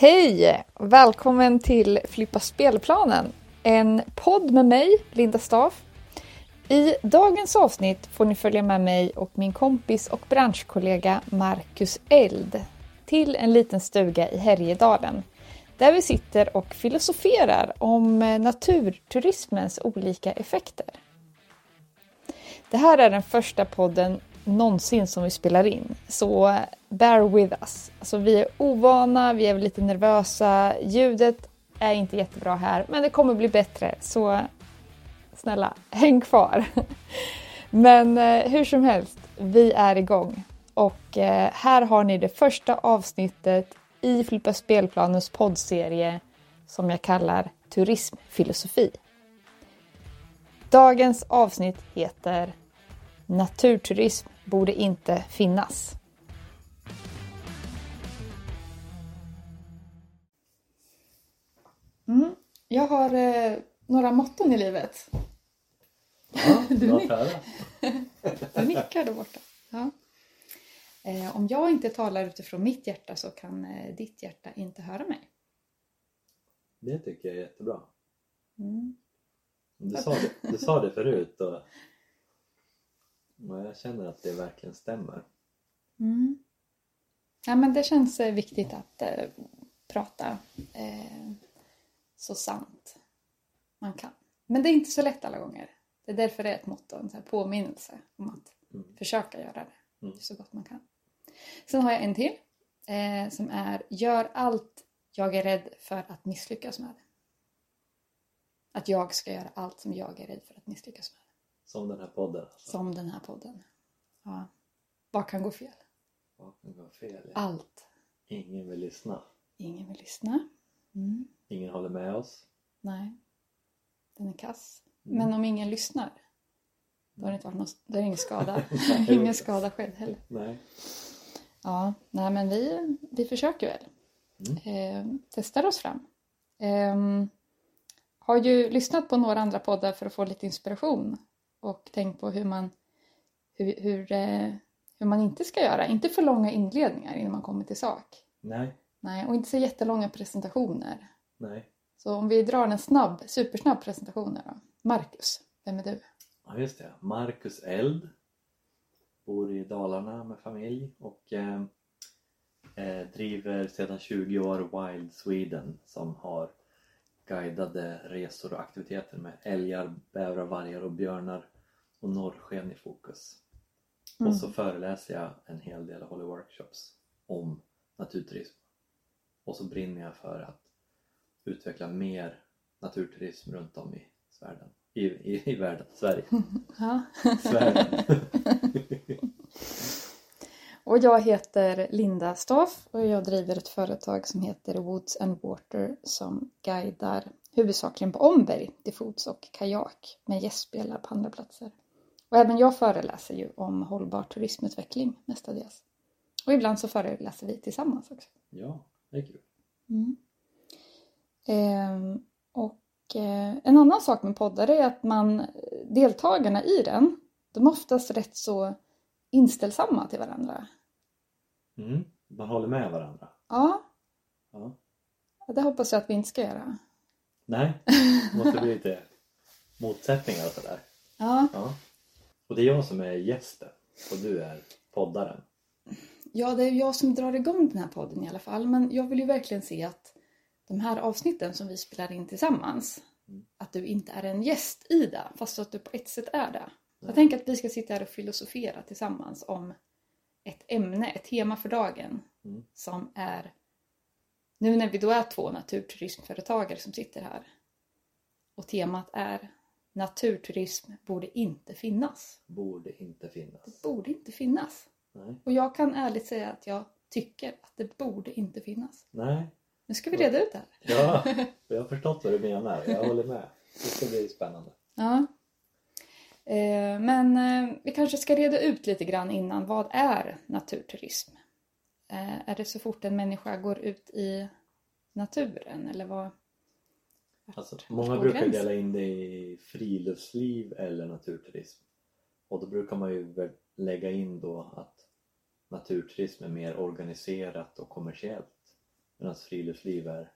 Hej! Välkommen till Flippa spelplanen. En podd med mig, Linda Staff. I dagens avsnitt får ni följa med mig och min kompis och branschkollega Marcus Eld till en liten stuga i Härjedalen där vi sitter och filosoferar om naturturismens olika effekter. Det här är den första podden någonsin som vi spelar in. Så bear with us. Alltså, vi är ovana, vi är lite nervösa, ljudet är inte jättebra här, men det kommer bli bättre. Så snälla, häng kvar. Men eh, hur som helst, vi är igång. Och eh, här har ni det första avsnittet i Flippa spelplanens poddserie som jag kallar Turismfilosofi. Dagens avsnitt heter Naturturism borde inte finnas. Mm. Jag har eh, några motton i livet. Ja, Du nick-. Du nickar där borta. Ja. Eh, om jag inte talar utifrån mitt hjärta så kan eh, ditt hjärta inte höra mig. Det tycker jag är jättebra. Mm. Du sa det, du sa det förut och, och jag känner att det verkligen stämmer. Mm. Ja, men det känns eh, viktigt att eh, prata eh, så sant man kan. Men det är inte så lätt alla gånger. Det är därför det är ett motto, en sån påminnelse om att Mm. försöka göra det Mm. så gott man kan. Sen har jag en till eh, som är Gör allt jag är rädd för att misslyckas med. Att jag ska göra allt som jag är rädd för att misslyckas med. Som den här podden alltså. Som den här podden. Ja. Vad kan gå fel? Vad kan gå fel? Allt. Ingen vill lyssna. Ingen vill lyssna. Mm. Ingen håller med oss. Nej. Den är kass. Mm. Men om ingen lyssnar, då har det inte varit någon, då är det ingen skada. Ingen skada skedd heller. Nej. Ja, nej men vi, vi försöker väl. Eh, testar oss fram. Eh, har ju lyssnat på några andra poddar för att få lite inspiration och tänkt på hur man, hur, hur, eh, hur man inte ska göra. Inte för långa inledningar innan man kommer till sak. Nej. Nej, och inte så jättelånga presentationer. Nej. Så om vi drar en snabb, supersnabb presentation då. Marcus, vem är du? Ja just det. Marcus Eld. Bor i Dalarna med familj och eh, eh, driver sedan 20 år Wild Sweden som har guidade resor och aktiviteter med älgar, bävrar, vargar och björnar och norrsken i fokus. Mm. Och så föreläser jag en hel del och håller workshops om naturturism. Och så brinner jag för att utveckla mer naturturism runt om i världen. I, i, i världen, Sverige. Ja. Sverige. Och jag heter Linda Staff och jag driver ett företag som heter Woods and Water som guidar huvudsakligen på omberg till fots och kajak med gästspelare på andra platser. Och även jag föreläser ju om hållbar turismutveckling mestadels. Och ibland så föreläser vi tillsammans också. ja, det är kul. Mm. Ehm, och eh, en annan sak med poddar är att man, deltagarna i den, de är oftast rätt så inställsamma till varandra. Mm. Man håller med varandra. Ja, Ja. det hoppas jag att vi inte ska göra. Nej, det måste bli lite motsättningar och sådär. Ja, Ja. Och det är jag som är gästen och du är poddaren. ja, det är jag som drar igång den här podden i alla fall. Men jag vill ju verkligen se att de här avsnitten som vi spelar in tillsammans, Mm. att du inte är en gäst i det, fast att du på ett sätt är det. Jag tänker att vi ska sitta här och filosofera tillsammans om ett ämne, ett tema för dagen Mm. som är nu när vi då är två naturturismföretagare som sitter här och temat är naturturism borde inte finnas. Borde inte finnas. Det borde inte finnas. Nej. Och jag kan ärligt säga att jag tycker att det borde inte finnas. Nej. Nu ska vi reda ut det här. Ja, jag har förstått vad du menar. Jag håller med. Det ska bli spännande. Ja. Eh, men eh, vi kanske ska reda ut lite grann innan. Vad är naturturism? Eh, är det så fort en människa går ut i naturen eller vad? Alltså, många brukar gränsen? dela in det i friluftsliv eller naturturism. Och då brukar man ju lägga in då att naturturism är mer organiserat och kommersiellt. Medan friluftsliv är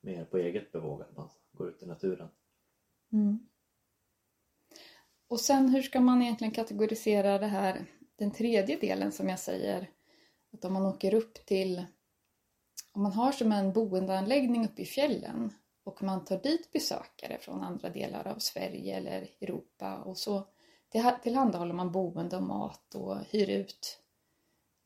mer på eget bevåg, att man går ut i naturen. Mm. Och sen hur ska man egentligen kategorisera det här, den tredje delen som jag säger, att om man åker upp till, om man har som en boendeanläggning uppe i fjällen och man tar dit besökare från andra delar av Sverige eller Europa och så tillhandahåller man boende och mat och hyr ut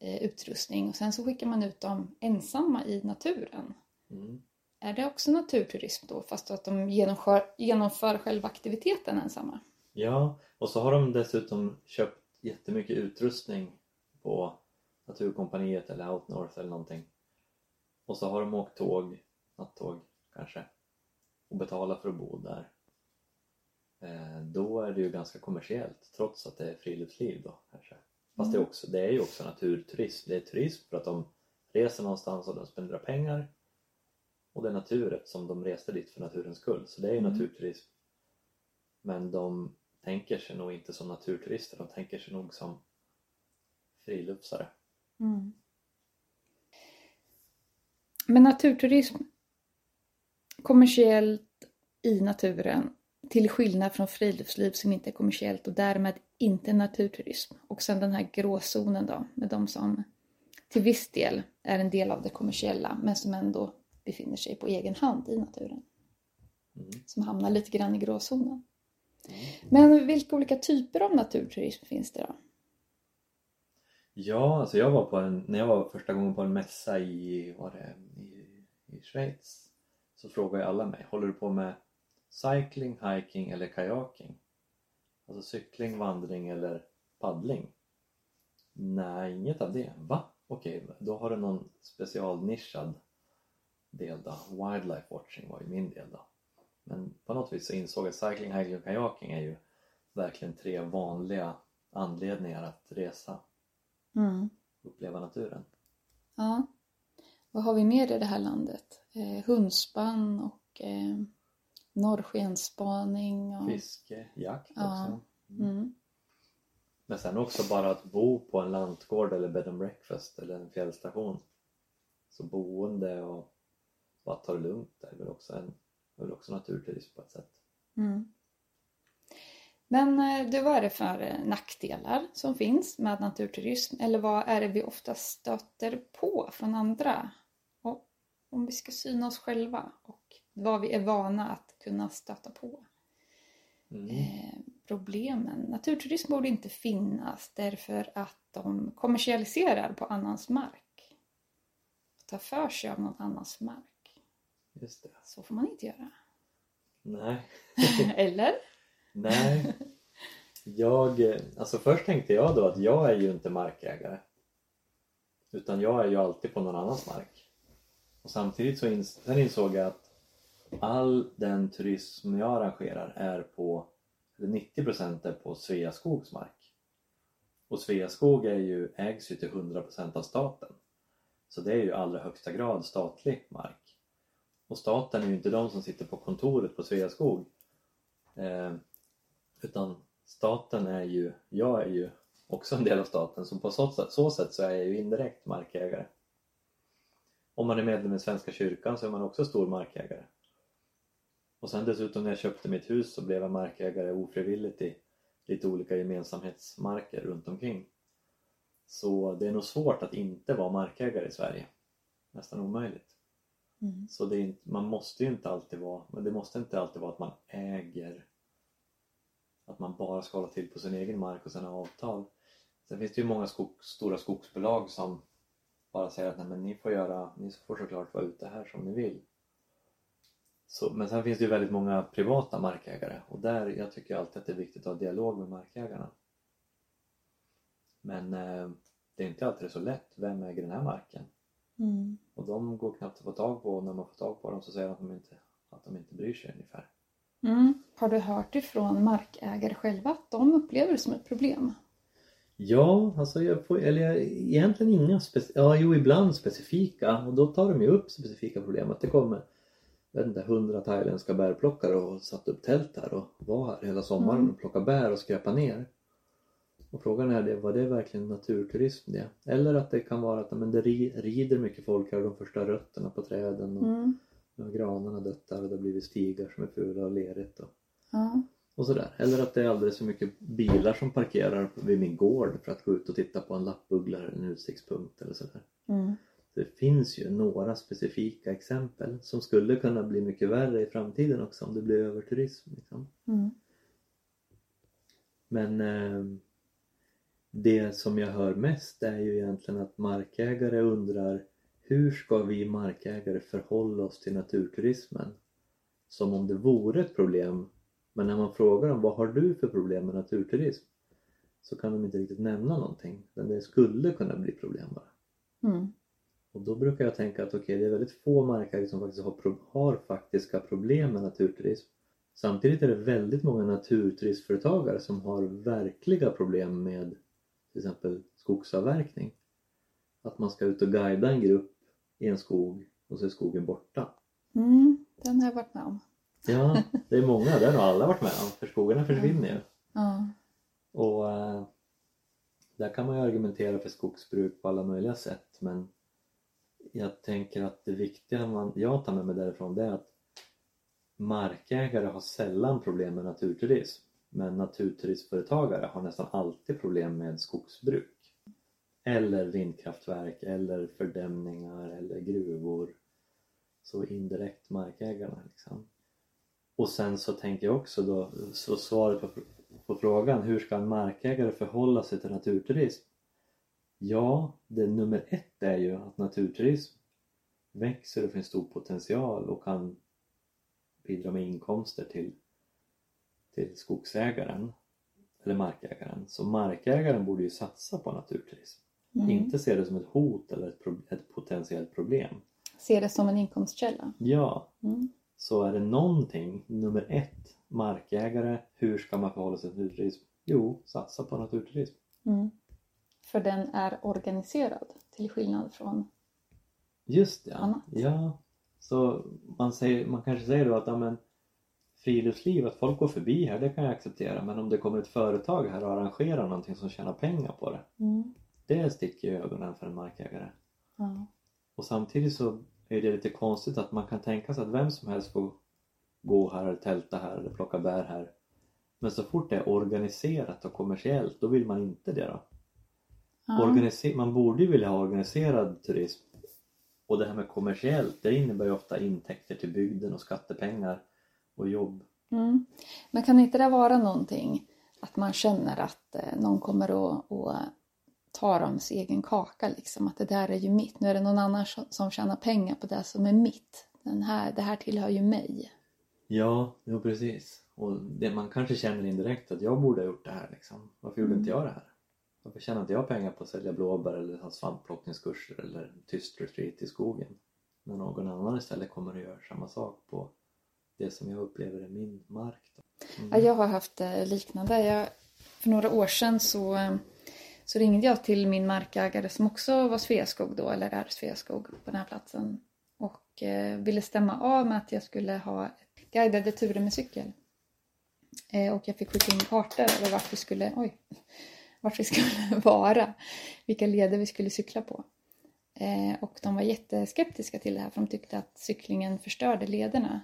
eh, utrustning och sen så skickar man ut dem ensamma i naturen. Mm. Är det också naturturism då fast att de genomför, genomför själva aktiviteten ensamma? Ja, och så har de dessutom köpt jättemycket utrustning på Naturkompaniet eller Outnorth eller någonting. Och så har de åkt tåg, nattåg kanske, och betalat för att bo där. Eh, då är det ju ganska kommersiellt trots att det är friluftsliv då kanske. Fast det, är också, det är ju också naturturism. Det är turism för att de reser någonstans och de spenderar pengar. Och det är natur eftersom de reste dit för naturens skull. Så det är ju Mm. naturturism. Men de tänker sig nog inte som naturturister. De tänker sig nog som friluftsare. Mm. Men naturturism kommersiellt i naturen till skillnad från friluftsliv som inte är kommersiellt och därmed inte naturturism. Och sen den här gråzonen då med de som till viss del är en del av det kommersiella men som ändå befinner sig på egen hand i naturen. Mm. Som hamnar lite grann i gråzonen. Mm. Men vilka olika typer av naturturism finns det då? Ja, alltså jag var på en, när jag var första gången på en mässa i, var det, i, i Schweiz så frågade alla mig, håller du på med cycling, hiking eller kajaking? Alltså cykling, vandring eller paddling? Nej, inget av det. Va? Okej, då har du någon specialnischad del då. Wildlife watching var ju min del då. Men på något vis så insåg jag att cycling, hiking och kajaking är ju verkligen tre vanliga anledningar att resa Mm. uppleva naturen. Ja. Vad har vi mer i det här landet? Eh, hundspann och eh, norrskenspaning. Och, Fiske, jakt Ja. också. Mm. mm. Men sen också bara att bo på en lantgård eller bed and breakfast eller en fjällstation. Så boende och bara ta det lugnt är väl också, en, är väl också naturturism på ett sätt. Mm. Men eh, du, vad är det för eh, nackdelar som finns med naturturism? Eller vad är det vi ofta stöter på från andra? Och om vi ska syna oss själva och vad vi är vana att kunna stöta på. Mm. Eh, problemen. Naturturism borde inte finnas därför att de kommersialiserar på annans mark. Tar för sig av någon annans mark. Just det. Så får man inte göra. Nej. Eller? Nej. Jag, alltså först tänkte jag då att jag är ju inte markägare. Utan jag är ju alltid på någon annans mark. Och samtidigt så ins- sen insåg jag att all den turism jag arrangerar är på, eller 90% är på Sveaskogs mark. Och Sveaskog är ju, ägs ju till 100% av staten. Så det är ju i allra högsta grad statlig mark. Och staten är ju inte de som sitter på kontoret på Sveaskog. Eh, utan staten är ju, jag är ju också en del av staten så på så sätt, så sätt så är jag ju indirekt markägare. Om man är medlem i Svenska kyrkan så är man också stor markägare. Och sen dessutom när jag köpte mitt hus så blev jag markägare ofrivilligt i lite olika gemensamhetsmarker runt omkring. Så det är nog svårt att inte vara markägare i Sverige. Nästan omöjligt. Mm. Så det är man måste ju inte alltid vara, men det måste inte alltid vara att man äger att man bara ska hålla till på sin egen mark och sen ha avtal. Sen finns det ju många skog, stora skogsbolag som bara säger att Nej, men ni får göra, ni får såklart vara ute här som ni vill. Så, men sen finns det ju väldigt många privata markägare och där, jag tycker alltid att det är viktigt att ha dialog med markägarna. Men eh, det är inte alltid så lätt, vem äger den här marken? Mm. Och de går knappt att få tag på och när man får tag på dem så säger de att de inte, att de inte bryr sig ungefär. Mm. Har du hört ifrån markägare själva att de upplever det som ett problem? Ja, alltså jag får, eller jag, egentligen inga speci- ja jo ibland specifika och då tar de ju upp specifika problem. Att det kommer jag vet inte, hundra thailändska bärplockare och satt upp tält här och var här hela sommaren Mm. och plockade bär och skräpa ner. Och frågan är det, var det verkligen naturturism det? Eller att det kan vara att men det ri- rider mycket folk här, de första rötterna på träden och Mm. granarna dött där och det har blivit stigar som är fula och lerigt och, Ja. och sådär. Eller att det är alldeles för mycket bilar som parkerar vid min gård för att gå ut och titta på en lappbuggla eller en utsiktspunkt eller sådär. Mm. Det finns ju några specifika exempel som skulle kunna bli mycket värre i framtiden också om det blir överturism. Liksom. Mm. Men eh, det som jag hör mest är ju egentligen att markägare undrar hur ska vi markägare förhålla oss till naturturismen? Som om det vore ett problem. Men när man frågar dem vad har du för problem med naturturism? Så kan de inte riktigt nämna någonting. Men det skulle kunna bli problem bara. Mm. Och då brukar jag tänka att okej, det är väldigt få markägare som faktiskt har, har faktiska problem med naturturism. Samtidigt är det väldigt många naturturistföretagare som har verkliga problem med till exempel skogsavverkning. Att man ska ut och guida en grupp i en skog och så är skogen borta. Mm. Den har jag varit med om. Ja, det är många, det har alla varit med om för skogarna försvinner ju. Ja. Och eh, där kan man ju argumentera för skogsbruk på alla möjliga sätt men jag tänker att det viktiga man, jag tar med mig därifrån det är att markägare har sällan problem med naturturism men naturturistföretagare har nästan alltid problem med skogsbruk. Eller vindkraftverk eller fördämningar eller gruvor. Så indirekt markägarna liksom. Och sen så tänker jag också då, så svaret på, på frågan hur ska en markägare förhålla sig till naturturism? Ja, det nummer ett är ju att naturturism växer och finns stor potential och kan bidra med inkomster till, till skogsägaren eller markägaren. Så markägaren borde ju satsa på naturturism. Mm. Inte se det som ett hot eller ett, pro- ett potentiellt problem. Ser det som en inkomstkälla. Ja, Mm. så är det någonting, nummer ett, markägare, hur ska man förhålla sig till naturturism? Jo, satsa på naturturism. Mm. För den är organiserad till skillnad från... Just det, Annat. ja. Så man, säger, man kanske säger då att ja, men, friluftsliv, att folk går förbi här, det kan jag acceptera. Men om det kommer ett företag här och arrangerar någonting som tjänar pengar på det, Mm. det sticker i ögonen för en markägare. Ja. Och samtidigt så är det lite konstigt att man kan tänka sig att vem som helst får gå här eller tälta här eller plocka bär här. Men så fort det är organiserat och kommersiellt, då vill man inte det då. Ja. Organise- man borde ju vilja ha organiserad turism. Och det här med kommersiellt, det innebär ju ofta intäkter till bygden och skattepengar och jobb. Mm. Men kan inte det vara någonting att man känner att eh, någon kommer att, att ta dems egen kaka liksom? Att det där är ju mitt. Nu är det någon annan som- som tjänar pengar på det som är mitt. Den här, det här tillhör ju mig. Ja, jo precis. Och det, man kanske känner indirekt att jag borde ha gjort det här liksom. Varför gjorde Mm. inte jag det här? Varför tjänar inte jag pengar på att sälja blåbär eller ha svampplockningskurser eller tyst retreat i skogen? När någon annan istället kommer och gör samma sak på det som jag upplever är min mark. Då. Mm. Ja, jag har haft eh, liknande. Jag, för några år sedan så, eh, så ringde jag till min markägare som också var Sveaskog då, eller är Sveaskog på den här platsen. Och eh, ville stämma av med att jag skulle ha guidade turer med cykel. Eh, och jag fick skicka in kartor över vart vi skulle, oj, vart vi skulle vara. Vilka leder vi skulle cykla på. Eh, och de var jätteskeptiska till det här för de tyckte att cyklingen förstörde lederna.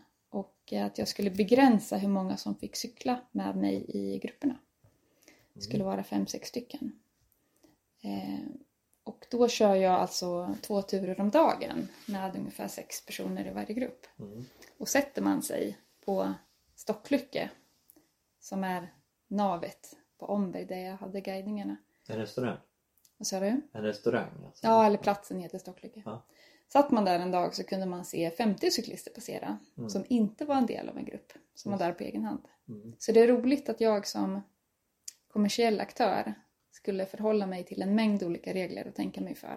Att jag skulle begränsa hur många som fick cykla med mig i grupperna. Det skulle vara fem, sex stycken. Eh, och då kör jag alltså två turer om dagen med ungefär sex personer i varje grupp. Mm. Och sätter man sig på Stocklycke, som är navet på Omberg där jag hade guidningarna. En restaurang? Vad sa du? En restaurang alltså? Ja, eller platsen heter Stocklycke. Ja. Satt man där en dag så kunde man se 50 cyklister passera Mm. som inte var en del av en grupp, som var där på egen hand. Mm. Så det är roligt att jag som kommersiell aktör skulle förhålla mig till en mängd olika regler och tänka mig för.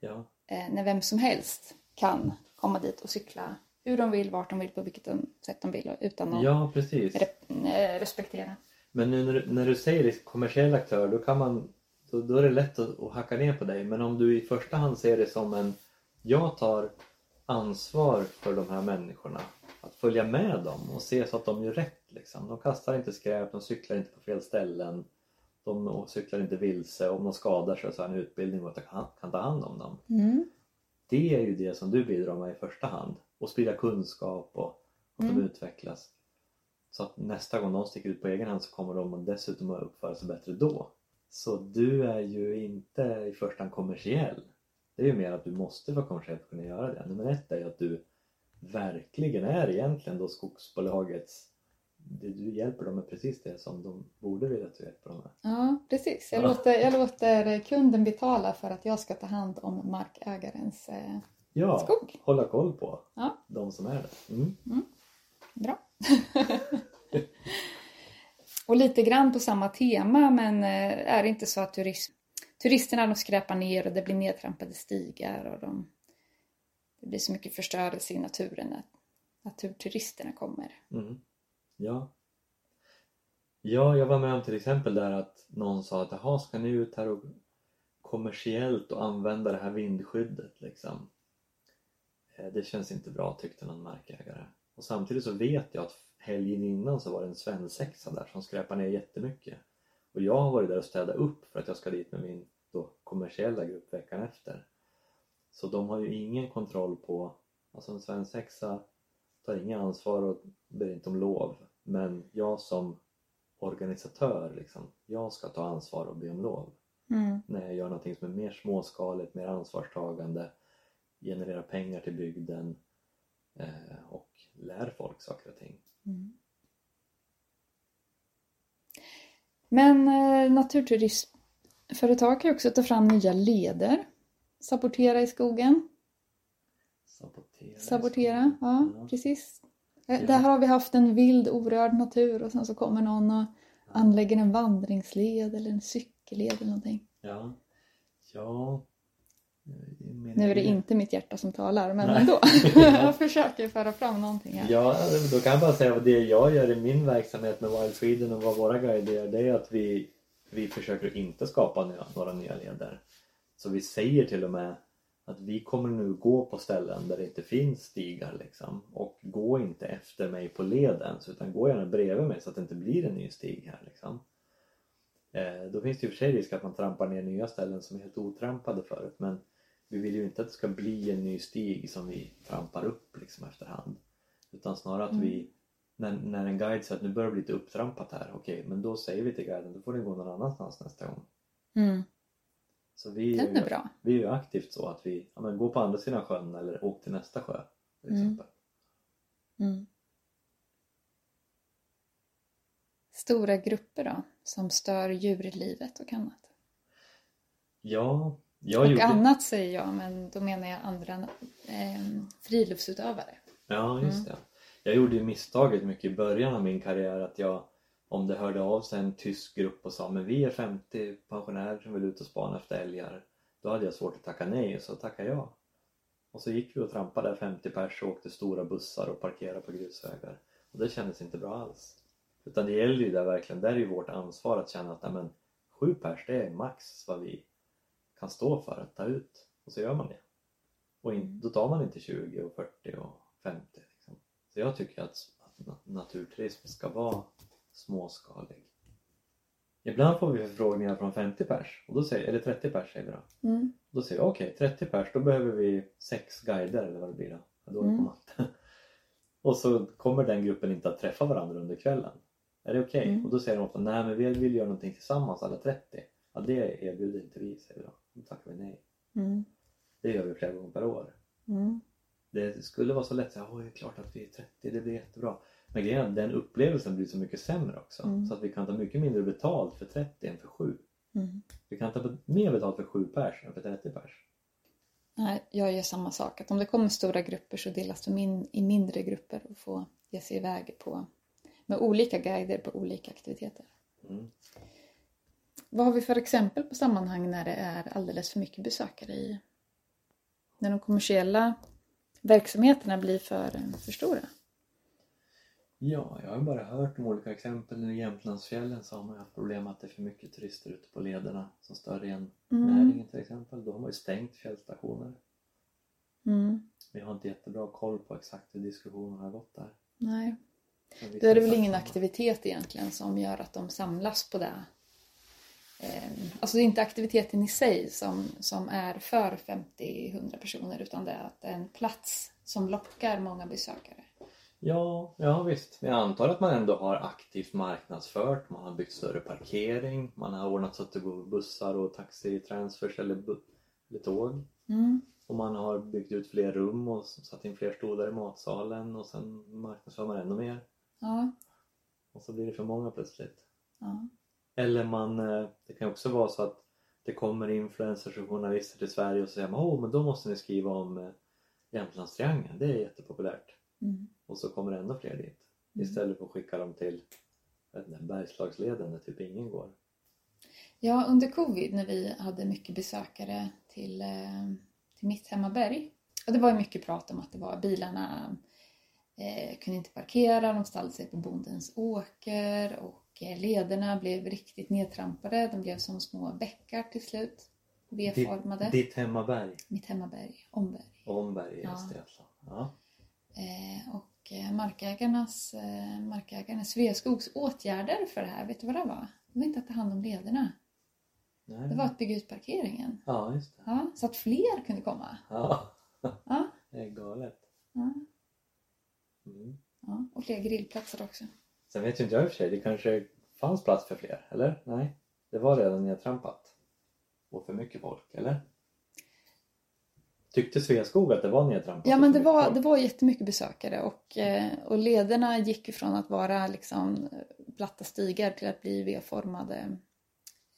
Ja. Eh, när vem som helst kan komma dit och cykla hur de vill, vart de vill, på vilket sätt de vill utan att ja, re- eh, respektera. Men nu när du, när du säger det, kommersiell aktör, då, kan man, då, då är det lätt att, att hacka ner på dig. Men om du i första hand ser det som en, jag tar ansvar för de här människorna. Att följa med dem och se så att de gör rätt. Liksom. De kastar inte skräp, de cyklar inte på fel ställen. De cyklar inte vilse. Om de skadar sig så har en utbildning och att kan ta hand om dem. Mm. Det är ju det som du bidrar med i första hand. Och sprida kunskap och att Mm. de utvecklas. Så att nästa gång de sticker ut på egen hand så kommer de dessutom att uppföra sig bättre då. Så du är ju inte i första hand kommersiell. Det är ju mer att du måste vara kommersiell för att kunna göra det. Nummer ett är ju att du verkligen är egentligen då skogsbolagets du hjälper dem med precis det som de borde vilja att du hjälper dem med. Ja, precis. Jag Ja. låter, jag låter kunden betala för att jag ska ta hand om markägarens eh, Ja, skog. hålla koll på Ja. de som är där. Mm. Bra. och lite grann på samma tema, men eh, är det inte så att turism, turisterna de skräpar ner och det blir nedtrampade stigar och de, det blir så mycket förstörelse i naturen att naturturisterna kommer. Mm. Ja. Ja, jag var med om till exempel där att någon sa att jaha, ska ni ut här och kommersiellt och använda det här vindskyddet liksom. Eh, det känns inte bra tyckte någon markägare. Och samtidigt så vet jag att helgen innan så var det en svensexa där som skräpade ner jättemycket. Och jag har varit där och städat upp för att jag ska dit med min då kommersiella grupp veckan efter. Så de har ju ingen kontroll på, alltså en svensexa tar inget ansvar och ber inte om lov. Men jag som organisatör, liksom, jag ska ta ansvar och be om lov. Mm. När jag gör någonting som är mer småskaligt, mer ansvarstagande, genererar pengar till bygden eh, och lär folk saker och ting. Mm. Men eh, naturturismföretag kan ju också ta fram nya leder. Sabotera i skogen. Sabotera. Sabotera, skogen. ja, precis. Eh, Ja. Där har vi haft en vild orörd natur och sen så kommer någon och anlägger en vandringsled eller en cykelled eller någonting. Ja. Ja. Men- Nu är det inte mitt hjärta som talar men Nej. ändå. Ja. jag försöker föra fram någonting här. Ja, då kan jag bara säga vad det jag gör i min verksamhet med Wild Sweden och vad våra guider gör, det är att vi, vi försöker inte skapa nya, några nya leder. Så vi säger till och med att vi kommer nu gå på ställen där det inte finns stigar liksom. Och gå inte efter mig på leden utan gå gärna bredvid mig så att det inte blir en ny stig här liksom. Eh, då finns det i och för sig risk att man trampar ner nya ställen som är helt otrampade förut men vi vill ju inte att det ska bli en ny stig som vi trampar upp liksom efterhand. Utan snarare att Mm. vi, när, när en guide säger att nu börjar det bli lite upptrampat här, okej men då säger vi till guiden då får ni gå någon annanstans nästa gång. Mm, Så vi den är, är ju, bra. vi är ju aktivt så att vi ja, men går på andra sidan sjön eller åk till nästa sjö till Mm. exempel. Mm. Stora grupper då, som stör djurlivet och annat. Ja, jag och gjorde... annat säger jag, men då menar jag andra eh, friluftsutövare. Ja, just Mm. det. Jag gjorde ju misstaget mycket i början av min karriär att jag om det hörde av sig en tysk grupp och sa men vi är 50 pensionärer som vill ut och spana efter älgar då hade jag svårt att tacka nej så tackade jag. Och så gick vi och trampade 50 pers och åkte stora bussar och parkerade på grusvägar och det kändes inte bra alls. Utan det gäller ju där verkligen, där är ju vårt ansvar att känna att nej, men, sju pers det är max vad vi kan stå för att ta ut och så gör man det. Och in, då tar man inte 20 och 40 och 50 liksom. Så jag tycker att, att na- naturturism ska vara småskalig. Ibland får vi förfrågningar från 50 pers, och då säger, eller 30 pers säger vi då. Mm. Då säger jag okej, 30 pers, då behöver vi sex guider eller vad det blir då. Jag är dålig på Mm. matte. Och så kommer den gruppen inte att träffa varandra under kvällen. Är det okej? Mm. Och då säger de ofta nej men vi vill göra någonting tillsammans alla 30. Ja det erbjuder inte vi säger vi då. Då tackar vi nej. Mm. Det gör vi flera gånger per år. Mm. Det skulle vara så lätt att säga, "Åh, det är klart att vi är 30, det blir jättebra. Men grejen är den upplevelsen blir så mycket sämre också. Mm. Så att vi kan ta mycket mindre betalt för 30 än för 7. Mm. Vi kan ta mer betalt för 7 pers än för 30 pers. Nej, jag gör samma sak. Att om det kommer stora grupper så delas de in i mindre grupper och får ge sig iväg på, med olika guider på olika aktiviteter. Mm. Vad har vi för exempel på sammanhang när det är alldeles för mycket besökare i? När de kommersiella verksamheterna blir för, för stora? Ja, jag har bara hört om olika exempel. I Jämtlandsfjällen så har man haft problem att det är för mycket turister ute på lederna som stör igen Mm. till exempel. Då har man ju stängt fjällstationer. Mm. Vi har inte jättebra koll på exakt hur diskussionen har gått där. Nej. Då är det väl ingen aktivitet egentligen som gör att de samlas på det eh, alltså det är inte aktiviteten i sig som, som är för 50-100 personer utan det är att det är en plats som lockar många besökare. Ja, ja visst. Men jag antar att man ändå har aktivt marknadsfört. Man har byggt större parkering. Man har ordnat så att det går bussar och taxitransfers eller, eller tåg. Mm. Och man har byggt ut fler rum och satt in fler stolar i matsalen och sen marknadsför man ännu mer. Ja, Och så blir det för många plötsligt. ja. Eller man, eh, det kan också vara så att det kommer influencers och journalister till Sverige och säger man åh men då måste ni skriva om eh, Jämtlandstriangeln, det är jättepopulärt. Mm. Och så kommer det ändå fler dit. Mm. Istället för att skicka dem till inte, Bergslagsleden där typ ingen går. Ja, under covid när vi hade mycket besökare till, eh, till mitt hemmaberg. Och det var ju mycket prat om att det var bilarna eh, kunde inte parkera, de ställde sig på bondens åker och lederna blev riktigt nedtrampade. De blev som små bäckar till slut. V-formade. Ditt, ditt hemmaberg, Mitt hemmaberg, Omberg. Omberg i. Östergötland. Ja. Eh, och eh, markägarnas, eh, markägarnas Sveaskogs åtgärder för det här, vet du vad det var? Det var inte att ta hand om lederna. Nej. Det var att bygga ut parkeringen. Ja, just det. Ja, så att fler kunde komma. Ja, Ja, det är galet. ja, Mm. ja. Och fler grillplatser också. Sen vet ju inte jag i och för sig, det kanske fanns plats för fler, eller? Nej, det var redan nedtrampat. Och för mycket folk, eller? Tyckte Sveaskog att det var nedtrampat? Ja men det var, folk? det var jättemycket besökare och, eh, och lederna gick ju från att vara liksom platta stigar till att bli V-formade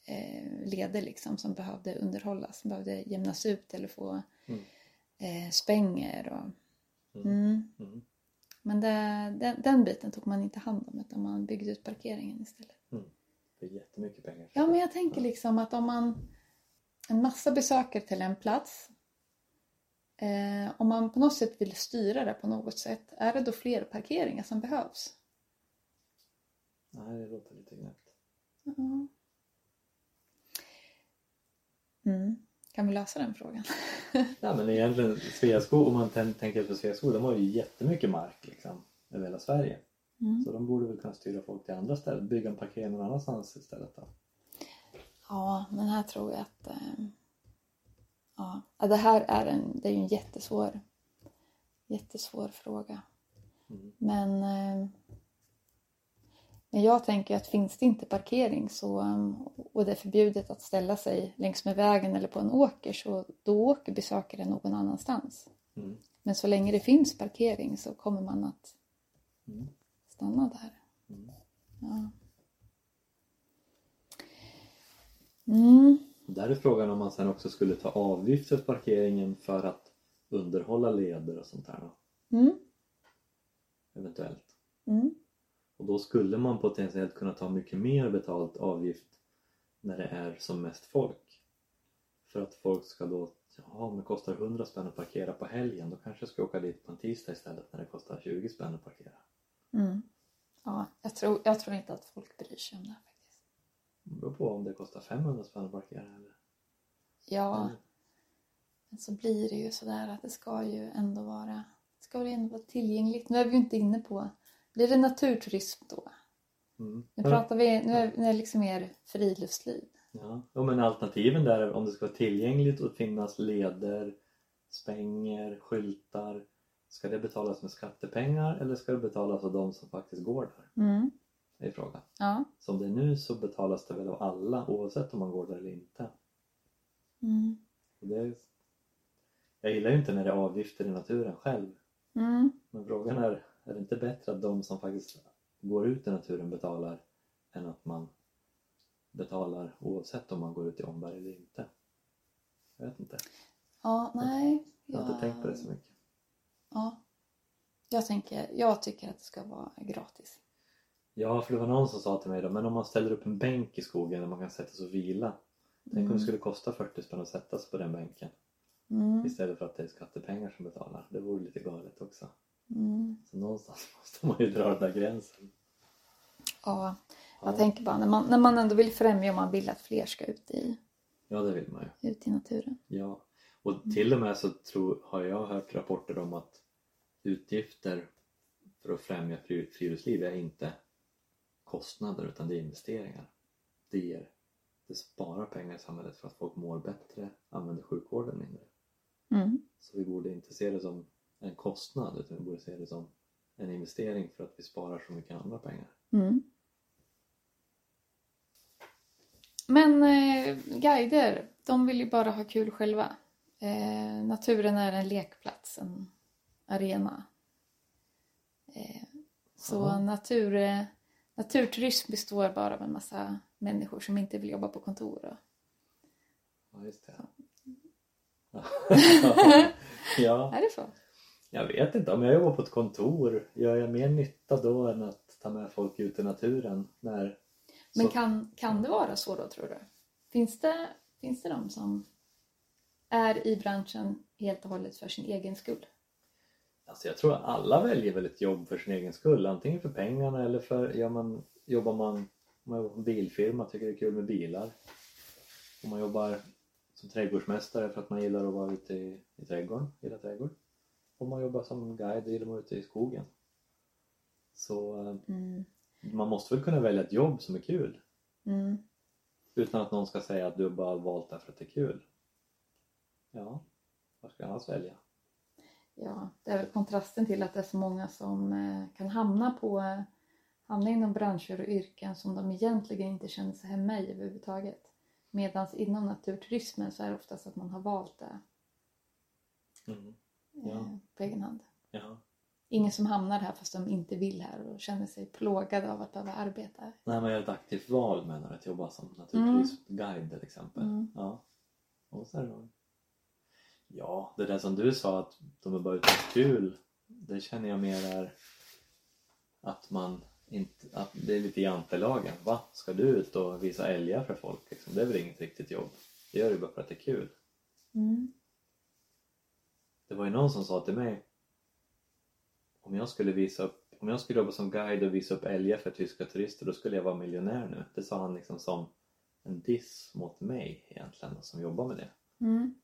eh, leder liksom som behövde underhållas, som behövde jämnas ut eller få Mm. eh, spänger och Mm. mm. Mm. Men det, den, den biten tog man inte hand om utan man byggde ut parkeringen istället. Det är jättemycket pengar. Ja men jag tänker liksom att om man en massa besökare till en plats eh, om man på något sätt vill styra det på något sätt är det då fler parkeringar som behövs? Nej, det låter lite knäppt. Ja. Mm. Kan vi lösa den frågan? Ja, men egentligen Sveaskog, om man tän- tänker på Sveaskog, de har ju jättemycket mark liksom över hela Sverige. Mm. Så de borde väl kunna styra folk till andra ställen, bygga en parkering någon annanstans istället då. Ja, men här tror jag att eh, ja, det här är en, det är ju en jättesvår, jättesvår fråga. Mm. Men, eh, men jag tänker att finns det inte parkering så, eh, och det är förbjudet att ställa sig längs med vägen eller på en åker så då åker besökaren någon annanstans. Mm. Men så länge det finns parkering så kommer man att Mm. stanna där. Mm. Ja. Mm. Där är frågan om man sen också skulle ta avgifter för parkeringen för att underhålla leder och sånt här då, Mm. eventuellt. Mm. Och då skulle man potentiellt kunna ta mycket mer betalt avgift när det är som mest folk. För att folk ska då, ja men kostar 100 spänn att parkera på helgen då kanske jag ska åka dit på en tisdag istället när det kostar 20 spänn att parkera. Mm. Ja, jag tror, jag tror inte att folk bryr sig om det faktiskt. Det beror på om det kostar 500 spänn att parkera eller... Ja, men så blir det ju sådär att det ska ju ändå vara, det ska ju ändå vara tillgängligt. Nu är vi ju inte inne på, blir det naturturism då? Mm. Nu pratar vi, nu är, nu är det liksom mer friluftsliv. Ja. ja, men alternativen där om det ska vara tillgängligt och finnas leder, spänger, skyltar. Ska det betalas med skattepengar eller ska det betalas av de som faktiskt går där? Mm. Det är frågan. Ja. Som det är nu så betalas det väl av alla oavsett om man går där eller inte. Mm. Det är... Jag gillar ju inte när det är avgifter i naturen själv. Mm. Men frågan är, är det inte bättre att de som faktiskt går ut i naturen betalar än att man betalar oavsett om man går ut i omberg eller inte? Jag vet inte. Ja, nej. Jag har inte tänkt på det så mycket. Ja. Jag, tänker, jag tycker att det ska vara gratis. Ja, för det var någon som sa till mig då, men om man ställer upp en bänk i skogen där man kan sätta sig och vila. Tänk om det skulle kosta 40 spänn att sätta sig på den bänken Mm. istället för att det är skattepengar som betalar. Det vore lite galet också. Mm. Så någonstans måste man ju dra den där gränsen. Ja, jag Ja. tänker bara när man, när man ändå vill främja och man vill att fler ska ut i, Ja, det vill man ju. ut i naturen. Ja, och till och med så tror, har jag hört rapporter om att utgifter för att främja fri- friluftsliv är inte kostnader utan det är investeringar. Det ger det sparar pengar i samhället för att folk mår bättre, använder sjukvården mindre. Mm. Så vi borde inte se det som en kostnad utan vi borde se det som en investering för att vi sparar så mycket andra pengar. Mm. Men eh, guider, de vill ju bara ha kul själva. Eh, naturen är en lekplats, en arena. Eh, så natur, eh, naturturism består bara av en massa människor som inte vill jobba på kontor. Och, Ja, just det. ja, är det så? Jag vet inte. Om jag jobbar på ett kontor, gör jag mer nytta då än att ta med folk ut i naturen? När, Men så- kan, kan det vara så då tror du? Finns det, finns det de som är i branschen helt och hållet för sin egen skull? Alltså jag tror att alla väljer väl ett jobb för sin egen skull. Antingen för pengarna eller för, ja, man, jobbar man man jobbar på en bilfirma tycker det är kul med bilar. Om man jobbar som trädgårdsmästare för att man gillar att vara ute i, i trädgården, gillar trädgård. Om man jobbar som guide gillar man ute i skogen. Så Mm. man måste väl kunna välja ett jobb som är kul. Mm. Utan att någon ska säga att du har bara valt det för att det är kul. Ja, vad ska jag annars välja? Ja, det är väl kontrasten till att det är så många som eh, kan hamna på hamna inom branscher och yrken som de egentligen inte känner sig hemma i överhuvudtaget. Medan inom naturturismen så är det oftast att man har valt det Mm. Eh, Ja. på egen hand. Ja. Ingen som hamnar här fast de inte vill här och känner sig plågade av att behöva arbeta här. Nej, man gör ett aktivt val menar du, att jobba som naturturismguide till exempel. Mm. Ja. Och så är det. Ja, det där som du sa att de är bara ute kul. Det känner jag mer är att man inte, att det är lite jantelagen. Va? Ska du ut och visa älgar för folk? Liksom? Det är väl inget riktigt jobb. Det gör du bara för att det är kul. Mm. Det var ju någon som sa till mig om jag skulle visa upp om jag skulle jobba som guide och visa upp älgar för tyska turister då skulle jag vara miljonär nu. Det sa han liksom som en diss mot mig egentligen som jobbar med det. Mm.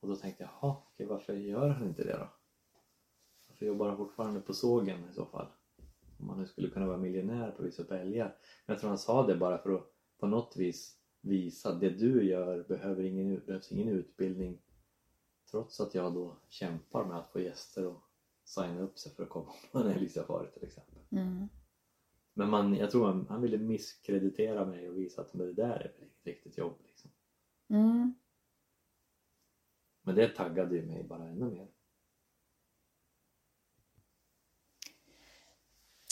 Och då tänkte jag, jaha, okej, varför gör han inte det då? Varför jobbar han fortfarande på sågen i så fall? Om han nu skulle kunna vara miljonär på att visa upp älgar. Men jag tror han sa det bara för att på något vis visa att det du gör behöver ingen, behövs ingen utbildning trots att jag då kämpar med att få gäster och signa upp sig för att komma på en älgsafari till exempel. Mm. Men man, jag tror han, han ville misskreditera mig och visa att men det där är väl inget riktigt jobb liksom. Mm. Men det taggade ju mig bara ännu mer.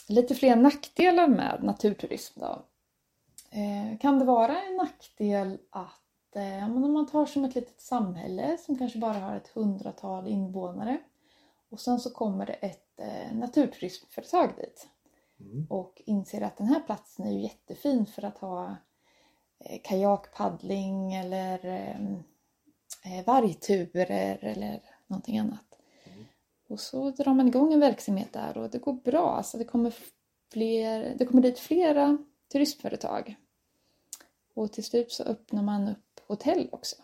Lite fler nackdelar med naturturism då. Eh, kan det vara en nackdel att eh, om man tar som ett litet samhälle som kanske bara har ett hundratal invånare och sen så kommer det ett eh, naturturismföretag dit Mm. och inser att den här platsen är ju jättefin för att ha eh, kajakpaddling eller eh, eh, vargturer eller någonting annat. Mm. Och så drar man igång en verksamhet där och det går bra. Alltså det, kommer fler, det kommer dit flera turistföretag. Och till slut så öppnar man upp hotell också.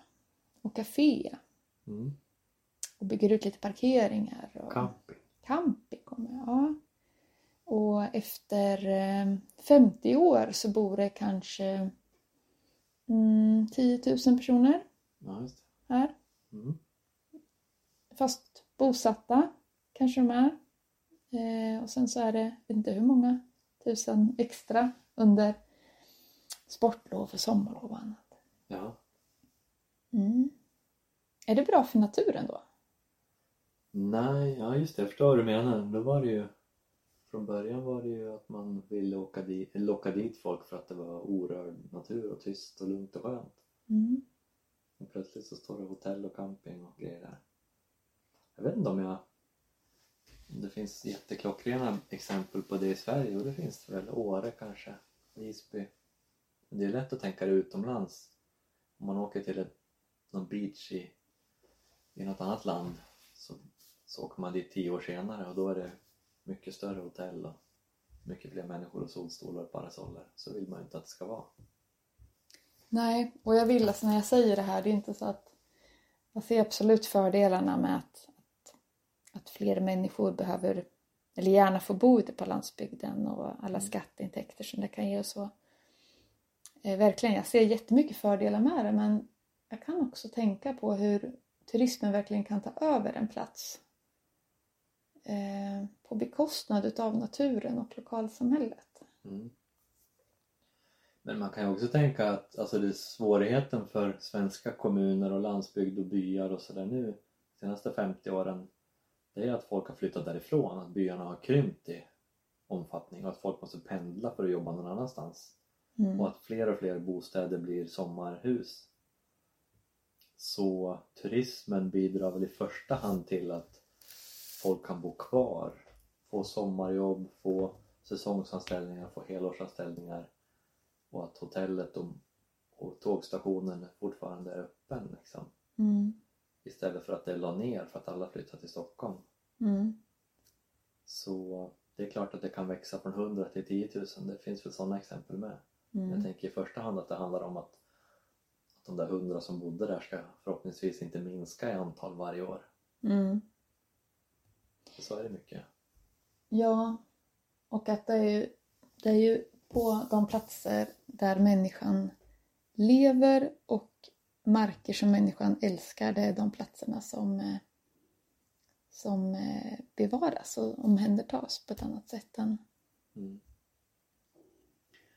Och café. Mm. Och bygger ut lite parkeringar. Och Camping. camping kommer, ja. Och efter eh, 50 år så bor det kanske mm, 10 000 personer just här. Mm. Fast bosatta kanske de är. Eh, och sen så är det, inte hur många tusen extra under sportlov och sommarlov och annat. Ja. Mm. Är det bra för naturen då? Nej, ja just det, jag förstår vad du menar. Då var det ju från början var det ju att man ville åka dit, locka dit folk för att det var orörd natur och tyst och lugnt och skönt. Mm. Och plötsligt så står det hotell och camping och grejer där. Jag vet inte om jag... Det finns jätteklockrena exempel på det i Sverige och det finns det väl. Åre kanske, Visby. Det är lätt att tänka det utomlands. Om man åker till ett, någon beach i, i något annat land så, så åker man dit tio år senare och då är det mycket större hotell och mycket fler människor och solstolar och parasoller. Så vill man ju inte att det ska vara. Nej, och jag vill alltså när jag säger det här, det är inte så att jag ser absolut fördelarna med att, att, att fler människor behöver, eller gärna får bo ute på landsbygden och alla skatteintäkter som det kan ge och så eh, verkligen, jag ser jättemycket fördelar med det men jag kan också tänka på hur turismen verkligen kan ta över en plats eh, på bekostnad utav naturen och lokalsamhället. Mm. Men man kan ju också tänka att alltså det är svårigheten för svenska kommuner och landsbygd och byar och sådär nu de senaste 50 åren det är att folk har flyttat därifrån, att byarna har krympt i omfattning och att folk måste pendla för att jobba någon annanstans Mm. och att fler och fler bostäder blir sommarhus. Så turismen bidrar väl i första hand till att folk kan bo kvar, få sommarjobb, få säsongsanställningar, få helårsanställningar och att hotellet och, och tågstationen fortfarande är öppen liksom. Mm. Istället för att det la ner för att alla flyttade till Stockholm. Mm. Så det är klart att det kan växa från 100 till 10 000, det finns väl sådana exempel med. Jag Mm. tänker i första hand att det handlar om att, att de där 100 som bodde där ska förhoppningsvis inte minska i antal varje år. Mm. Så är det mycket. Ja, och att det är, ju, det är ju på de platser där människan lever och marker som människan älskar, det är de platserna som, eh, som eh, bevaras och omhändertas på ett annat sätt än Mm.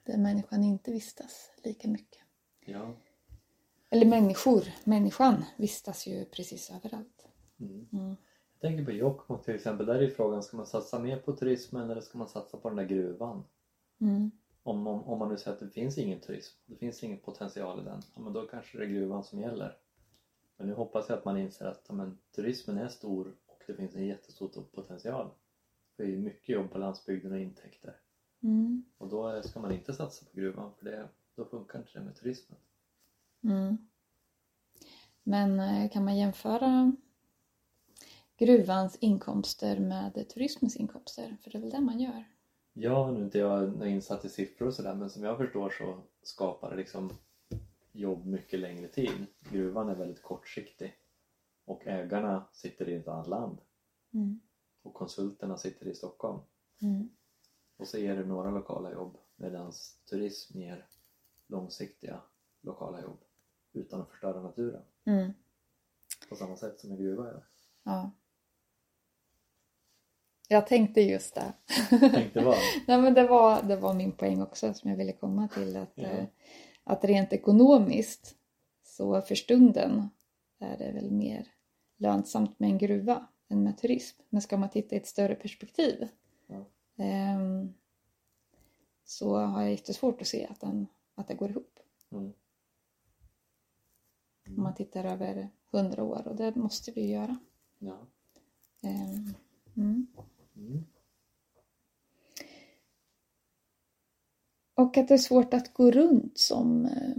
Där människan inte vistas lika mycket. Ja. Eller människor, människan vistas ju precis överallt. Mm. Mm. Jag tänker på Jokkmokk till exempel, där är frågan ska man satsa mer på turismen eller ska man satsa på den där gruvan? Mm. Om, om, om man nu säger att det finns ingen turism, det finns ingen potential i den, ja, men då kanske det är gruvan som gäller. Men nu hoppas jag att man inser att ja, men, turismen är stor och det finns en jättestor potential. Det är mycket jobb på landsbygden och intäkter. Mm. Och då ska man inte satsa på gruvan för det, då funkar inte det med turismen. Mm. Men eh, kan man jämföra gruvans inkomster med turismens inkomster? För det är väl det man gör? Ja, nu är inte jag insatt i siffror och sådär men som jag förstår så skapar det liksom jobb mycket längre tid. Gruvan är väldigt kortsiktig och ägarna sitter i ett annat land Mm. och konsulterna sitter i Stockholm. Mm. Och så ger det några lokala jobb medan turism ger långsiktiga lokala jobb utan att förstöra naturen Mm. på samma sätt som en gruva gör. Ja. Jag tänkte just det. Tänkte vad? Nej, men det, var, det var min poäng också som jag ville komma till. Att, Ja. eh, att rent ekonomiskt så för stunden är det väl mer lönsamt med en gruva än med turism. Men ska man titta i ett större perspektiv så har jag jättesvårt att se att, den, att det går ihop. Mm. Om man tittar över hundra år och det måste vi göra. Ja. Ehm, mm. Mm. Och att det är svårt att gå runt som eh,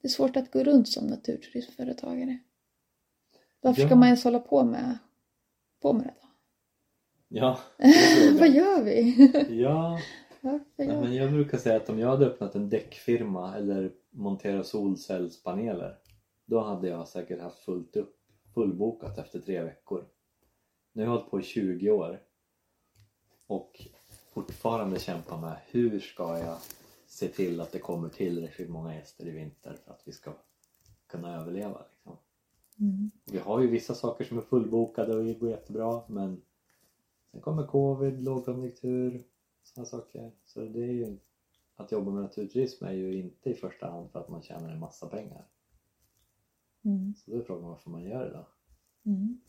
det är svårt att gå runt som naturturismföretagare. Varför ska Ja. man ens hålla på med, på med det? Ja, Vad gör vi? Ja, Nej, men jag brukar säga att om jag hade öppnat en däckfirma eller monterat solcellspaneler då hade jag säkert haft fullt upp, fullbokat efter tre veckor. Nu har jag hållit på i 20 år och fortfarande kämpar med hur ska jag se till att det kommer tillräckligt många gäster i vinter för att vi ska kunna överleva. Liksom. Mm. Vi har ju vissa saker som är fullbokade och det går jättebra men sen kommer covid, lågkonjunktur, sådana saker. Så det är ju att jobba med naturturism är ju inte i första hand för att man tjänar en massa pengar. Mm. Så då är frågan varför man gör det då. Mm.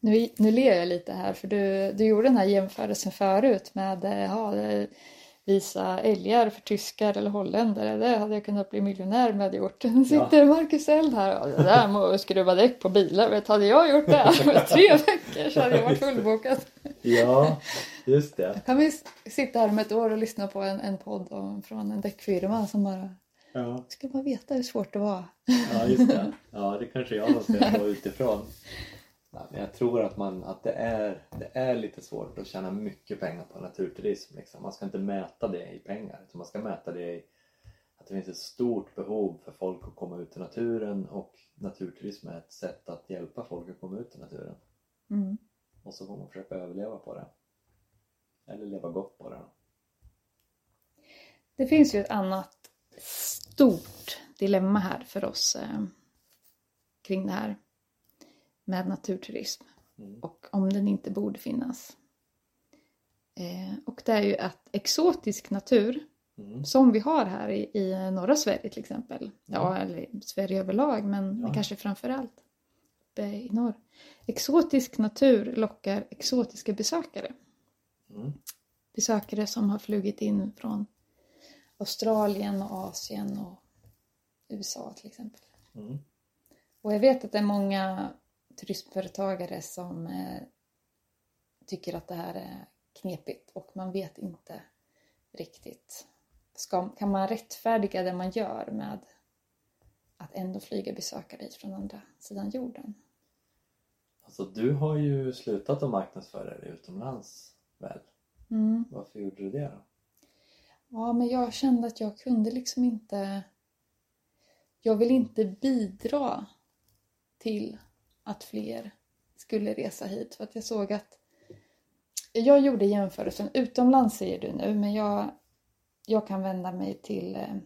Nu, nu ler jag lite här för du, du gjorde den här jämförelsen förut med eh, ja, visa älgar för tyskar eller holländare. Det hade jag kunnat bli miljonär med hade gjort. Nu sitter Marcus Eld här och det där med att skruva däck på bilar. Vet, hade jag gjort det med tre veckor så hade jag varit fullbokad. Ja, just det. Kan vi sitta här om ett år och lyssna på en, en podd om, från en däckfirma som bara Ja, ska man veta hur svårt det var. ja just det. Ja, det kanske jag måste gå utifrån. Men jag tror att, man, att det, är, det är lite svårt att tjäna mycket pengar på naturturism. Liksom. Man ska inte mäta det i pengar utan man ska mäta det i att det finns ett stort behov för folk att komma ut i naturen och naturturism är ett sätt att hjälpa folk att komma ut i naturen. Mm. Och så får man försöka överleva på det. Eller leva gott på det. Det finns ju ett annat stort dilemma här för oss eh, kring det här med naturturism Mm. och om den inte borde finnas. Eh, och det är ju att exotisk natur Mm. som vi har här i, i norra Sverige till exempel. Ja, eller Sverige överlag, men Ja. kanske framför allt uppe i norr. Exotisk natur lockar exotiska besökare. Mm. Besökare som har flugit in från Australien och Asien och USA till exempel. Mm. Och jag vet att det är många turismföretagare som eh, tycker att det här är knepigt och man vet inte riktigt. Ska, kan man rättfärdiga det man gör med att ändå flyga besökare hit från andra sidan jorden? Alltså du har ju slutat att marknadsföra dig utomlands väl? Mm. Varför gjorde du det då? Ja, men jag kände att jag kunde liksom inte... Jag vill inte bidra till att fler skulle resa hit. För att jag såg att... Jag gjorde jämförelsen, utomlands säger du nu, men jag, jag kan vända mig till eh,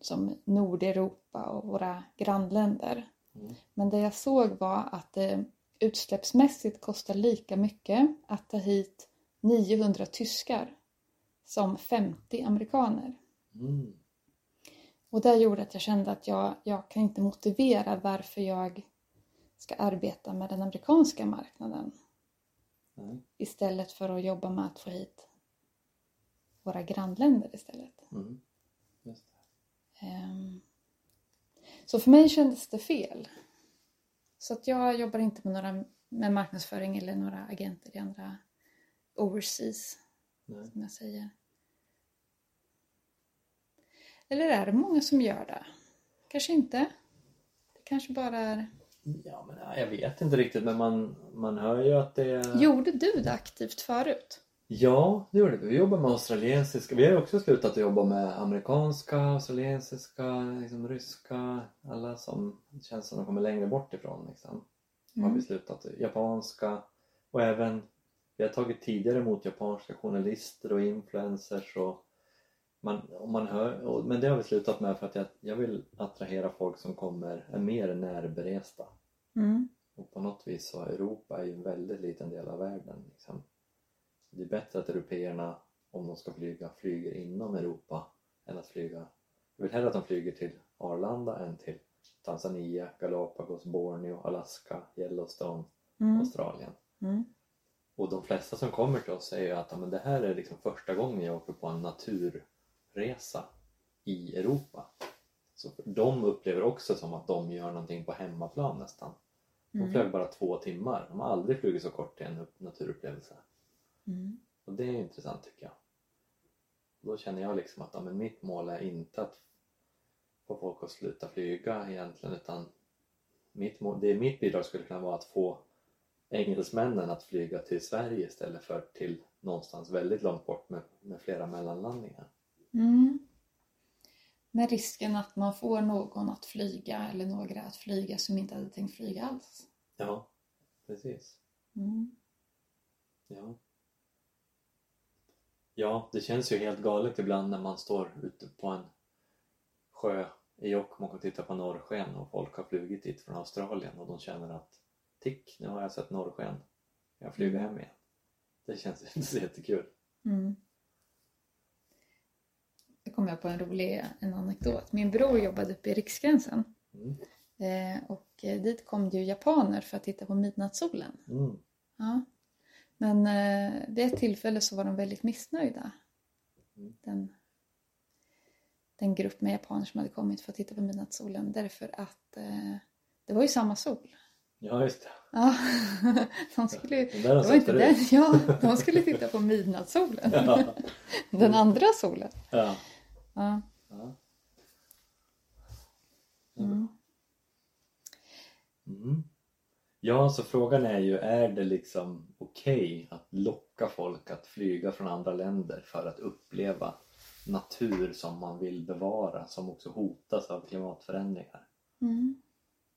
som Nordeuropa och våra grannländer. Mm. Men det jag såg var att det utsläppsmässigt kostar lika mycket att ta hit 900 tyskar som 50 amerikaner. Mm. Och det gjorde att jag kände att jag, jag kan inte motivera varför jag ska arbeta med den amerikanska marknaden Nej. istället för att jobba med att få hit våra grannländer istället. Mm. Ehm, Så för mig kändes det fel. Så att jag jobbar inte med, några, med marknadsföring eller några agenter i andra overseas, Nej. som jag säger. Eller är det många som gör det? Kanske inte. Det kanske bara är... Ja, men nej, jag vet inte riktigt men man, man hör ju att det. Gjorde du det aktivt förut? Ja, det gjorde vi. Vi jobbar med australiensiska. Vi har ju också slutat att jobba med amerikanska, australiensiska, liksom ryska. Alla som känns som de kommer längre bort ifrån. Liksom. Har vi Mm. slutat. Japanska och även vi har tagit tidigare emot japanska journalister och influencers. Och man, man hör, men det har vi slutat med för att jag, jag vill attrahera folk som kommer, är mer närberesta. Mm. Och på något vis så Europa är ju en väldigt liten del av världen. Liksom. Det är bättre att européerna, om de ska flyga, flyger inom Europa än att flyga. Jag vill hellre att de flyger till Arlanda än till Tanzania, Galapagos, Borneo, Alaska, Yellowstone, Mm. Australien. Mm. Och de flesta som kommer till oss säger att men det här är liksom första gången jag åker på en naturresa i Europa. Så de upplever också som att de gör någonting på hemmaplan nästan. De Mm. flög bara två timmar. De har aldrig flugit så kort till en upp- naturupplevelse. Mm. Och det är intressant tycker jag. Då känner jag liksom att ja, men mitt mål är inte att få folk att sluta flyga egentligen utan mitt, mål, det mitt bidrag skulle kunna vara att få engelsmännen att flyga till Sverige istället för till någonstans väldigt långt bort med, med flera mellanlandningar. Mm. Med risken att man får någon att flyga eller några att flyga som inte hade tänkt flyga alls. Ja, precis. Mm. Ja. Ja, det känns ju helt galet ibland när man står ute på en sjö i Jokkmokk och tittar på norrsken och folk har flugit dit från Australien och de känner att tick, nu har jag sett norrsken. Jag flyger hem igen. Det känns inte så jättekul. Mm. Kom jag på en rolig en anekdot. Min bror jobbade uppe i Riksgränsen. Mm. Eh, och eh, dit kom ju japaner för att titta på midnattssolen. Mm. Ja. Men eh, vid ett tillfälle så var de väldigt missnöjda. Mm. Den, den grupp med japaner som hade kommit för att titta på midnattssolen. Därför att eh, det var ju samma sol. Ja, just det. Ja, de skulle, där har det var inte den, ja, de skulle titta på midnattssolen. Ja. Den andra solen. Ja. Ja. Ja. Mm. Mm. Ja, så frågan är ju, är det liksom okej att locka folk att flyga från andra länder för att uppleva natur som man vill bevara, som också hotas av klimatförändringar? Mm.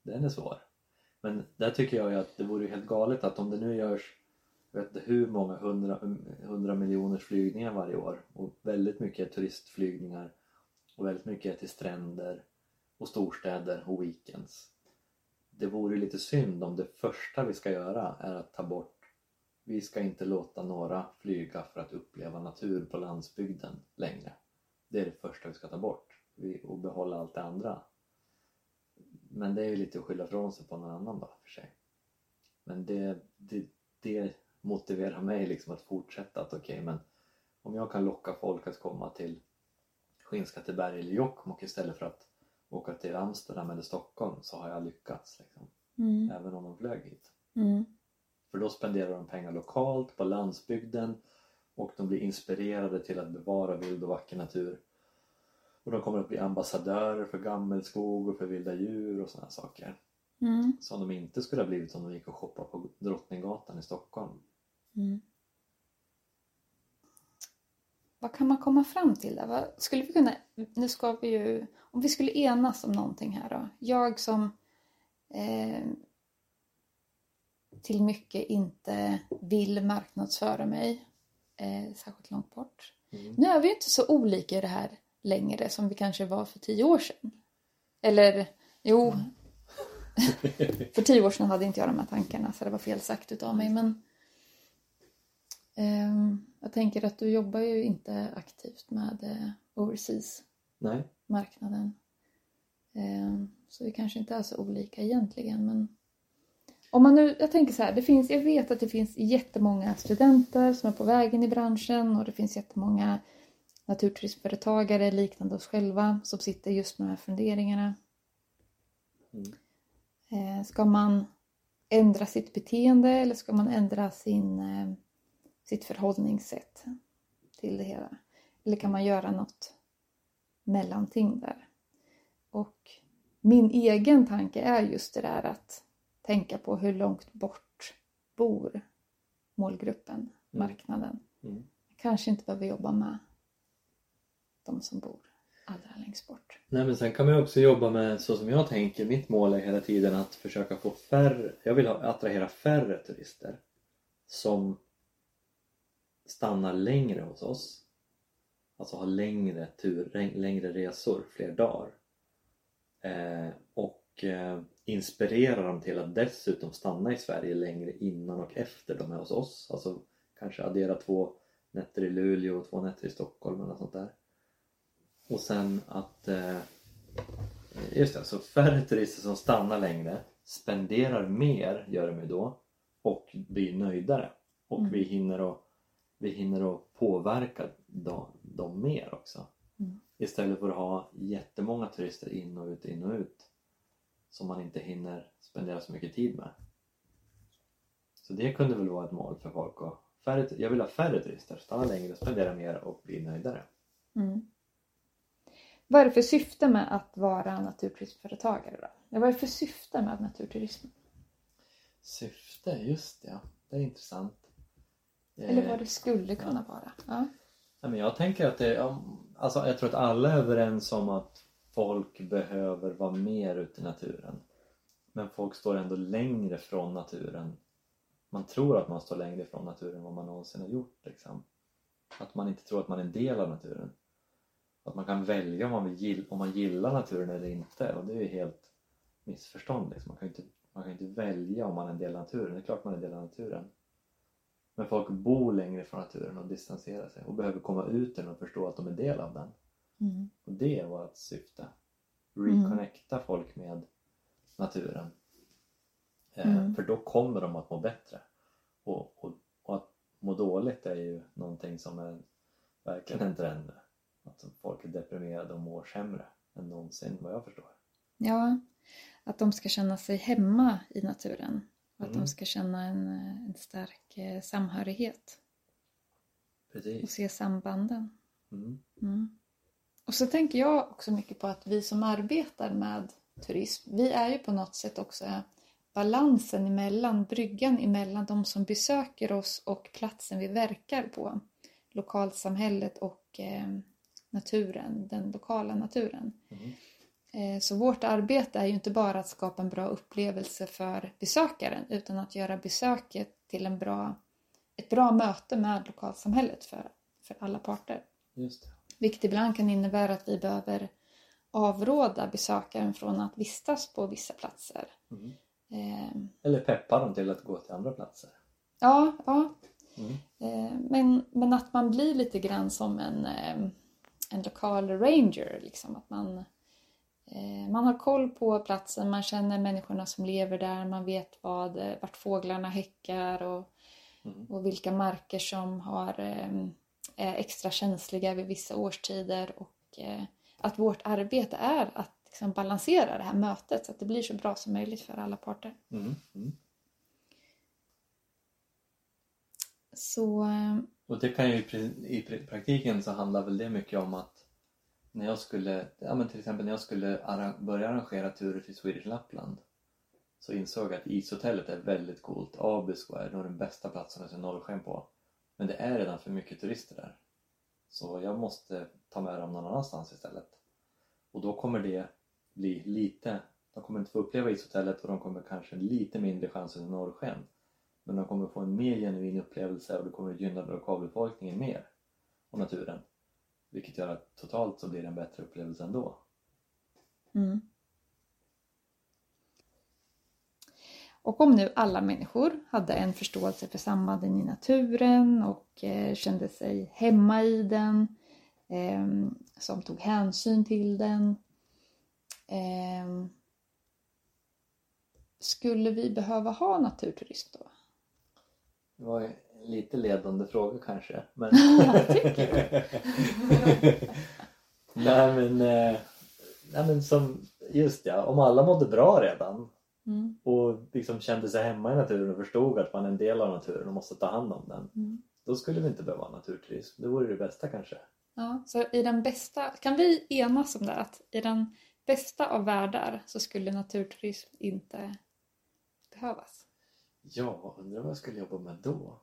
Den är svår. Men där tycker jag ju att det vore helt galet att om det nu görs jag vet inte hur många hundra, hundra miljoners flygningar varje år och väldigt mycket turistflygningar och väldigt mycket till stränder och storstäder och weekends. Det vore lite synd om det första vi ska göra är att ta bort vi ska inte låta några flyga för att uppleva natur på landsbygden längre. Det är det första vi ska ta bort och behålla allt det andra. Men det är ju lite att skylla från sig på någon annan då för sig. Men det, det, det motiverar mig liksom att fortsätta att okej okay, men om jag kan locka folk att komma till Skinnskatteberg eller Jokkmokk istället för att åka till Amsterdam eller Stockholm så har jag lyckats. Liksom. Mm. Även om de flög hit. Mm. För då spenderar de pengar lokalt på landsbygden och de blir inspirerade till att bevara vild och vacker natur. Och de kommer att bli ambassadörer för gammelskog och för vilda djur och sådana saker. Mm. Som de inte skulle ha blivit om de gick och shoppade på Drottninggatan i Stockholm. Mm. Vad kan man komma fram till där? Vad skulle vi kunna, nu ska vi ju, om vi skulle enas om någonting här då. Jag som eh, till mycket inte vill marknadsföra mig eh, särskilt långt bort. Mm. Nu är vi inte så olika i det här längre som vi kanske var för tio år sedan. Eller jo, mm. för tio år sedan hade inte jag de här tankarna så det var fel sagt utav mig men jag tänker att du jobbar ju inte aktivt med eh, overseas-marknaden. Eh, så vi kanske inte är så olika egentligen men om man nu, jag tänker så här, det finns, jag vet att det finns jättemånga studenter som är på vägen i branschen och det finns jättemånga naturturismföretagare liknande oss själva som sitter just med de här funderingarna. Mm. Eh, ska man ändra sitt beteende eller ska man ändra sin, eh, sitt förhållningssätt till det hela? Eller kan man göra något mellanting där? Och min egen tanke är just det där att tänka på hur långt bort bor målgruppen, mm. marknaden. Mm. Kanske inte behöver jobba med de som bor allra längst bort. Nej men sen kan man också jobba med så som jag tänker, mitt mål är hela tiden att försöka få färre, jag vill attrahera färre turister som stannar längre hos oss. Alltså har längre, tur, längre resor, fler dagar. Eh, och eh, inspirera dem till att dessutom stanna i Sverige längre innan och efter de är hos oss. Alltså kanske addera två nätter i Luleå och två nätter i Stockholm eller något sånt där. Och sen att eh, just det, så färre turister som stannar längre spenderar mer gör de ju då och blir nöjdare. Och mm. vi hinner att vi hinner att påverka dem, dem mer också mm. istället för att ha jättemånga turister in och ut, in och ut som man inte hinner spendera så mycket tid med så det kunde väl vara ett mål för folk att färre, jag vill ha färre turister, stanna längre, spendera mer och bli nöjdare mm. Vad är det för syfte med att vara naturturismföretagare då? Vad är det för syfte med naturturism? Syfte, just det. Det är intressant. Eller vad det skulle kunna ja. vara. Ja. Men jag tänker att det, alltså jag tror att alla är överens om att folk behöver vara mer ute i naturen. Men folk står ändå längre från naturen. Man tror att man står längre från naturen än vad man någonsin har gjort. Liksom. Att man inte tror att man är en del av naturen. Att man kan välja om man, vill, om man gillar naturen eller inte och det är ju helt missförstånd. Liksom. Man, kan ju inte, man kan inte välja om man är en del av naturen. Det är klart man är en del av naturen. Men folk bor längre från naturen och distanserar sig och behöver komma ut den och förstå att de är del av den. Mm. Och det är vårt syfte. Reconnecta mm. folk med naturen. Eh, mm. För då kommer de att må bättre. Och, och, och, att må dåligt är ju någonting som är verkligen en trend att folk är deprimerade och mår sämre än någonsin vad jag förstår. Ja, att de ska känna sig hemma i naturen. Och att mm. de ska känna en, en stark eh, samhörighet. Precis. Och se sambanden. Mm. Mm. Och så tänker jag också mycket på att vi som arbetar med turism, vi är ju på något sätt också balansen emellan, bryggan emellan de som besöker oss och platsen vi verkar på. Lokalsamhället och eh, naturen, den lokala naturen. Mm. Så vårt arbete är ju inte bara att skapa en bra upplevelse för besökaren utan att göra besöket till en bra ett bra möte med lokalsamhället för, för alla parter. Just det. Vilket ibland kan innebära att vi behöver avråda besökaren från att vistas på vissa platser. Mm. Eh, Eller peppa dem till att gå till andra platser. ja, ja. Mm. Eh, men, men att man blir lite grann som en, eh, en lokal ranger. Liksom. Att man, eh, man har koll på platsen, man känner människorna som lever där, man vet vad, eh, vart fåglarna häckar och, Mm. och vilka marker som har, eh, är extra känsliga vid vissa årstider. Och eh, att vårt arbete är att liksom balansera det här mötet så att det blir så bra som möjligt för alla parter. Mm. Mm. Så eh, Och det kan ju i praktiken så handlar väl det mycket om att när jag skulle, ja men till exempel när jag skulle arra- börja arrangera turer till Swedish Lapland så insåg jag att ishotellet är väldigt coolt. Abisko är nog den bästa platsen att se norrsken på. Men det är redan för mycket turister där. Så jag måste ta med dem någon annanstans istället. Och då kommer det bli lite, de kommer inte få uppleva ishotellet och de kommer kanske lite mindre chans under norrsken. Men de kommer få en mer genuin upplevelse och det kommer gynna lokalbefolkningen mer och naturen. Vilket gör att totalt så blir det en bättre upplevelse ändå. Mm. Och om nu alla människor hade en förståelse för sambanden i naturen och eh, kände sig hemma i den, eh, som tog hänsyn till den. Eh, skulle vi behöva ha naturturism då? Det var lite ledande fråga kanske. Men... Tycker nej, men, eh, nej men som, just ja, om alla mådde bra redan Mm. och liksom kände sig hemma i naturen och förstod att man är en del av naturen och måste ta hand om den. Mm. Då skulle vi inte behöva naturturism. Det vore det bästa kanske. Ja, så i den bästa, kan vi enas om det att i den bästa av världar så skulle naturturism inte behövas? Ja, undrar vad jag skulle jobba med då?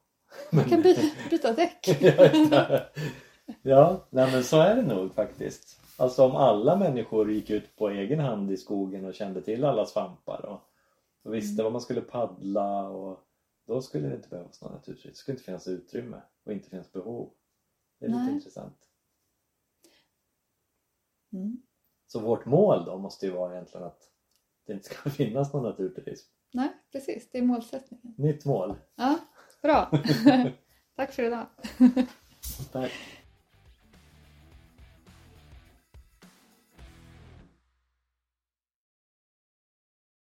Man kan by, byta däck. Ja, nej, men så är det nog faktiskt. Alltså om alla människor gick ut på egen hand i skogen och kände till alla svampar och, och visste vad man skulle paddla och då skulle det inte behövas någon naturturism. Det skulle inte finnas utrymme och inte finnas behov. Det är lite Nej. intressant. Mm. Så vårt mål då måste ju vara egentligen att det inte ska finnas någon naturturism. Nej, precis. Det är målsättningen. Nytt mål. Ja, bra. Tack för idag. Tack.